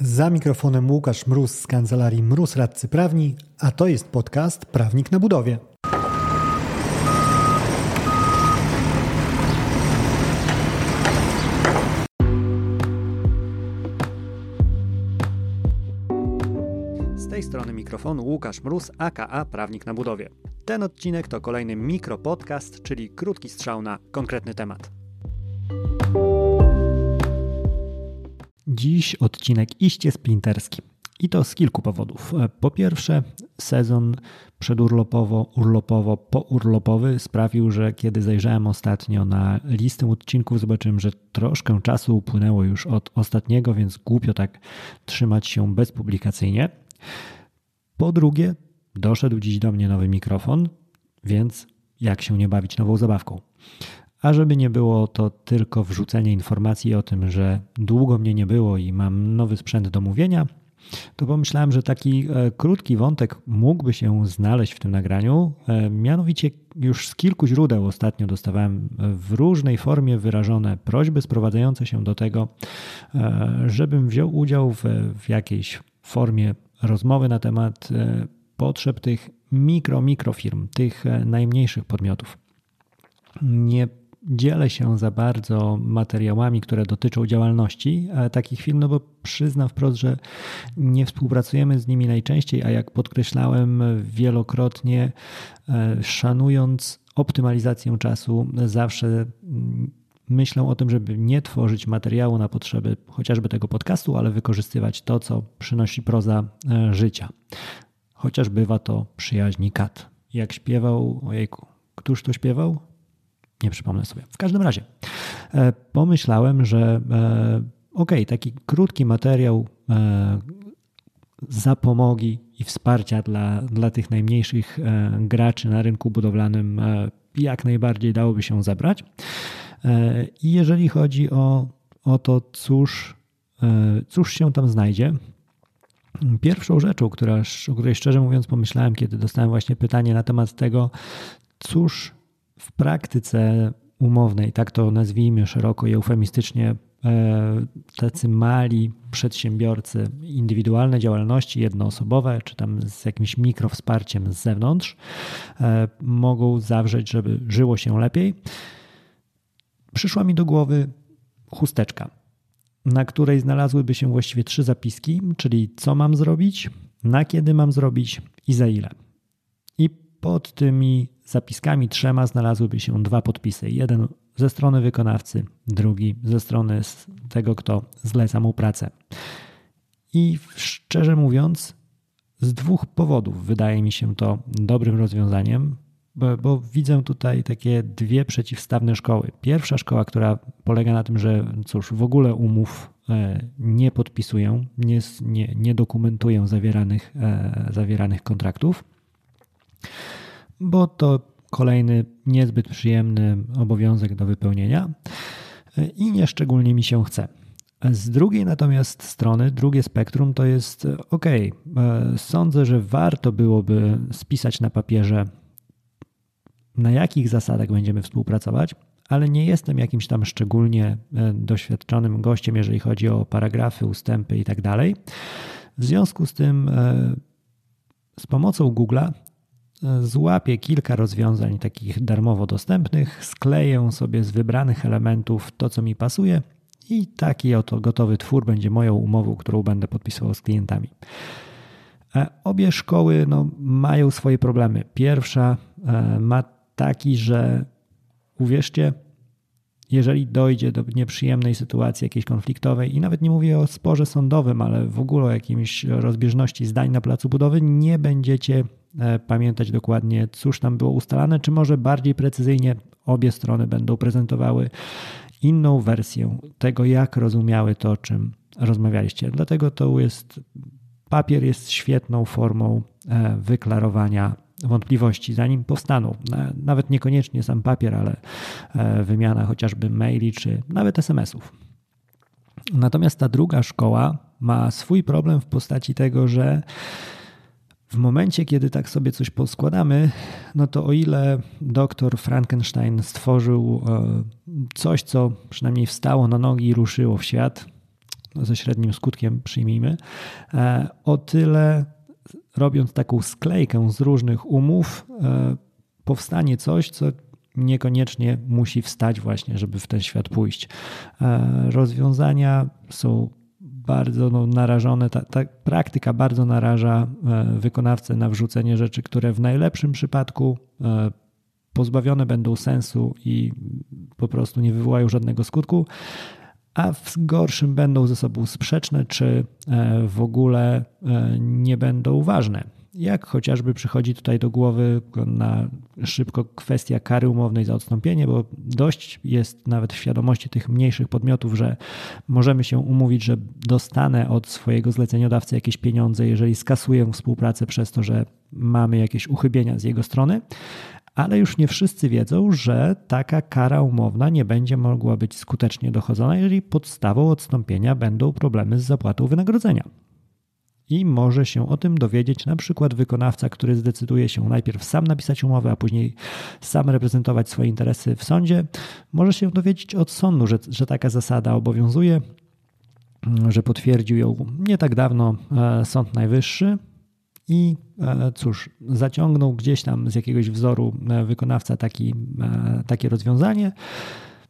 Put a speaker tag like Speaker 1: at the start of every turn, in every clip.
Speaker 1: Za mikrofonem Łukasz Mróz z kancelarii Mróz Radcy Prawni, a to jest podcast Prawnik na Budowie. Z tej strony mikrofonu Łukasz Mróz, aka Prawnik na Budowie. Ten odcinek to kolejny mikropodcast, czyli krótki strzał na konkretny temat. Dziś odcinek iście sprinterski. I to z kilku powodów. Po pierwsze, sezon przedurlopowo-urlopowo-pourlopowy sprawił, że kiedy zajrzałem ostatnio na listę odcinków, zobaczyłem, że troszkę czasu upłynęło już od ostatniego, więc głupio tak trzymać się bezpublikacyjnie. Po drugie, doszedł dziś do mnie nowy mikrofon, więc jak się nie bawić nową zabawką. A żeby nie było to tylko wrzucenie informacji o tym, że długo mnie nie było i mam nowy sprzęt do mówienia, to pomyślałem, że taki e, krótki wątek mógłby się znaleźć w tym nagraniu. E, mianowicie już z kilku źródeł ostatnio dostawałem w różnej formie wyrażone prośby sprowadzające się do tego, e, żebym wziął udział w, w jakiejś formie rozmowy na temat potrzeb tych mikro, mikrofirm, tych najmniejszych podmiotów. Nie dzielę się za bardzo materiałami, które dotyczą działalności takich firm, no bo przyznam wprost, że nie współpracujemy z nimi najczęściej, a jak podkreślałem wielokrotnie, e, szanując optymalizację czasu, zawsze mm, myślę o tym, żeby nie tworzyć materiału na potrzeby chociażby tego podcastu, ale wykorzystywać to, co przynosi proza e, życia. Chociaż bywa to przyjaźni kat. Jak śpiewał, ojejku, któż to śpiewał? Nie przypomnę sobie. W każdym razie e, pomyślałem, że e, ok, taki krótki materiał e, zapomogi i wsparcia dla, dla tych najmniejszych graczy na rynku budowlanym jak najbardziej dałoby się zebrać. I jeżeli chodzi o, o to, cóż, cóż się tam znajdzie, Pierwszą rzeczą, która, o której szczerze mówiąc pomyślałem, kiedy dostałem właśnie pytanie na temat tego, cóż w praktyce umownej, tak to nazwijmy szeroko i eufemistycznie, e, tacy mali przedsiębiorcy, indywidualne działalności jednoosobowe, czy tam z jakimś mikrowsparciem z zewnątrz, e, mogą zawrzeć, żeby żyło się lepiej. Przyszła mi do głowy chusteczka, na której znalazłyby się właściwie trzy zapiski, czyli co mam zrobić, na kiedy mam zrobić i za ile. I pod tymi zapiskami trzema znalazłyby się dwa podpisy. Jeden ze strony wykonawcy, drugi ze strony tego, kto zleca mu pracę. I szczerze mówiąc, z dwóch powodów wydaje mi się to dobrym rozwiązaniem, bo, bo, widzę tutaj takie dwie przeciwstawne szkoły. Pierwsza szkoła, która polega na tym, że cóż, w ogóle umów e, nie podpisują, nie, nie, nie dokumentują zawieranych, e, zawieranych kontraktów bo to kolejny niezbyt przyjemny obowiązek do wypełnienia i nieszczególnie mi się chce. Z drugiej natomiast strony, drugie spektrum to jest ok, sądzę, że warto byłoby spisać na papierze, na jakich zasadach będziemy współpracować, ale nie jestem jakimś tam szczególnie e, doświadczonym gościem, jeżeli chodzi o paragrafy, ustępy i tak dalej. W związku z tym, e, z pomocą Google'a złapię kilka rozwiązań takich darmowo dostępnych, skleję sobie z wybranych elementów to, co mi pasuje i taki oto gotowy twór będzie moją umową, którą będę podpisywał z klientami. E, obie szkoły no, mają swoje problemy. Pierwsza e, ma taki, że uwierzcie, jeżeli dojdzie do nieprzyjemnej sytuacji jakiejś konfliktowej i nawet nie mówię o sporze sądowym, ale w ogóle o jakiejś rozbieżności zdań na placu budowy, nie będziecie E, pamiętać dokładnie, cóż tam było ustalane, czy może bardziej precyzyjnie obie strony będą prezentowały inną wersję tego, jak rozumiały to, o czym rozmawialiście. Dlatego to jest, papier jest świetną formą e, wyklarowania wątpliwości, zanim powstaną. Nawet niekoniecznie sam papier, ale e, wymiana chociażby maili czy nawet SMS-ów. Natomiast ta druga szkoła ma swój problem w postaci tego, że w momencie, kiedy tak sobie coś poskładamy, no to o ile doktor Frankenstein stworzył e, coś, co przynajmniej wstało na nogi i ruszyło w świat, ze średnim skutkiem przyjmijmy, e, o tyle robiąc taką sklejkę z różnych umów, e, powstanie coś, co niekoniecznie musi wstać właśnie, żeby w ten świat pójść. E, rozwiązania są bardzo no, narażone, ta, ta, praktyka bardzo naraża wykonawcę na wrzucenie rzeczy, które w najlepszym przypadku pozbawione będą sensu i po prostu nie wywołają żadnego skutku, a w gorszym będą ze sobą sprzeczne, czy e, w ogóle e, nie będą ważne. Jak chociażby przychodzi tutaj do głowy na szybko kwestia kary umownej za odstąpienie, bo dość jest nawet w świadomości tych mniejszych podmiotów, że możemy się umówić, że dostanę od swojego zleceniodawcy jakieś pieniądze, jeżeli skasuję współpracę przez to, że mamy jakieś uchybienia z jego strony, ale już nie wszyscy wiedzą, że taka kara umowna nie będzie mogła być skutecznie dochodzona, jeżeli podstawą odstąpienia będą problemy z zapłatą wynagrodzenia. I może się o tym dowiedzieć na przykład wykonawca, który zdecyduje się najpierw sam napisać umowę, a później sam reprezentować swoje interesy w sądzie. Może się dowiedzieć od sądu, że, że taka zasada obowiązuje, że potwierdził ją nie tak dawno e, Sąd Najwyższy, i e, cóż, zaciągnął gdzieś tam z jakiegoś wzoru e, wykonawca taki, e, takie rozwiązanie.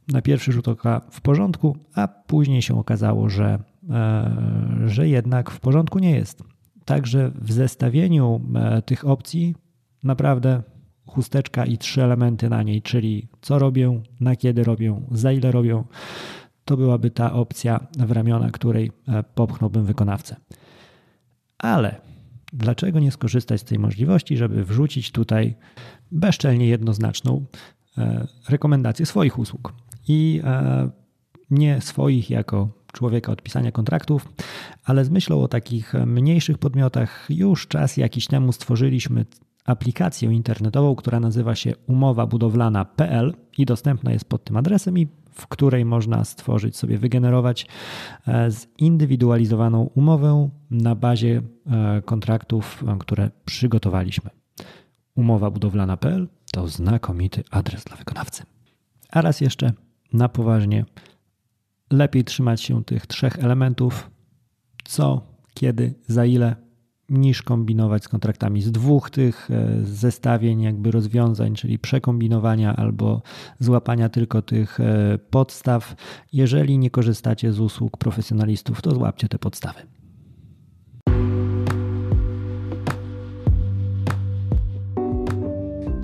Speaker 1: Na pierwszy rzut oka w porządku, a później się okazało, że, że jednak w porządku nie jest. Także w zestawieniu tych opcji naprawdę chusteczka i trzy elementy na niej, czyli co robię, na kiedy robię, za ile robię, to byłaby ta opcja w ramiona, której popchnąłbym wykonawcę. Ale dlaczego nie skorzystać z tej możliwości, żeby wrzucić tutaj bezczelnie jednoznaczną e, rekomendację swoich usług? I e, nie swoich jako człowieka od pisania kontraktów, ale z myślą o takich mniejszych podmiotach już czas jakiś temu stworzyliśmy aplikację internetową, która nazywa się umowabudowlana.pl i dostępna jest pod tym adresem i w której można stworzyć sobie, wygenerować e, zindywidualizowaną umowę na bazie e, kontraktów, e, które przygotowaliśmy. Umowa budowlana.pl to znakomity adres dla wykonawcy. A raz jeszcze na poważnie, lepiej trzymać się tych trzech elementów: co, kiedy, za ile, niż kombinować z kontraktami z dwóch tych e, zestawień jakby rozwiązań, czyli przekombinowania albo złapania tylko tych e, podstaw. Jeżeli nie korzystacie z usług profesjonalistów, to złapcie te podstawy.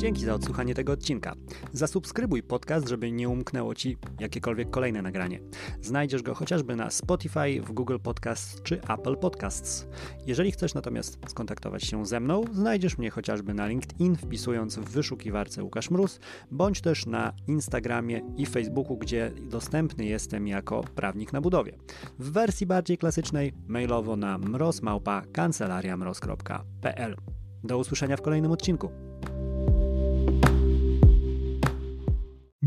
Speaker 1: Dzięki za odsłuchanie tego odcinka. Zasubskrybuj podcast, żeby nie umknęło Ci jakiekolwiek kolejne nagranie. Znajdziesz go chociażby na Spotify, w Google Podcasts czy Apple Podcasts. Jeżeli chcesz natomiast skontaktować się ze mną, znajdziesz mnie chociażby na LinkedIn, wpisując w wyszukiwarce Łukasz Mróz, bądź też na Instagramie i Facebooku, gdzie dostępny jestem jako prawnik na budowie. W wersji bardziej klasycznej mailowo na mrozmałpa kancelariamroz.pl. Do usłyszenia w kolejnym odcinku.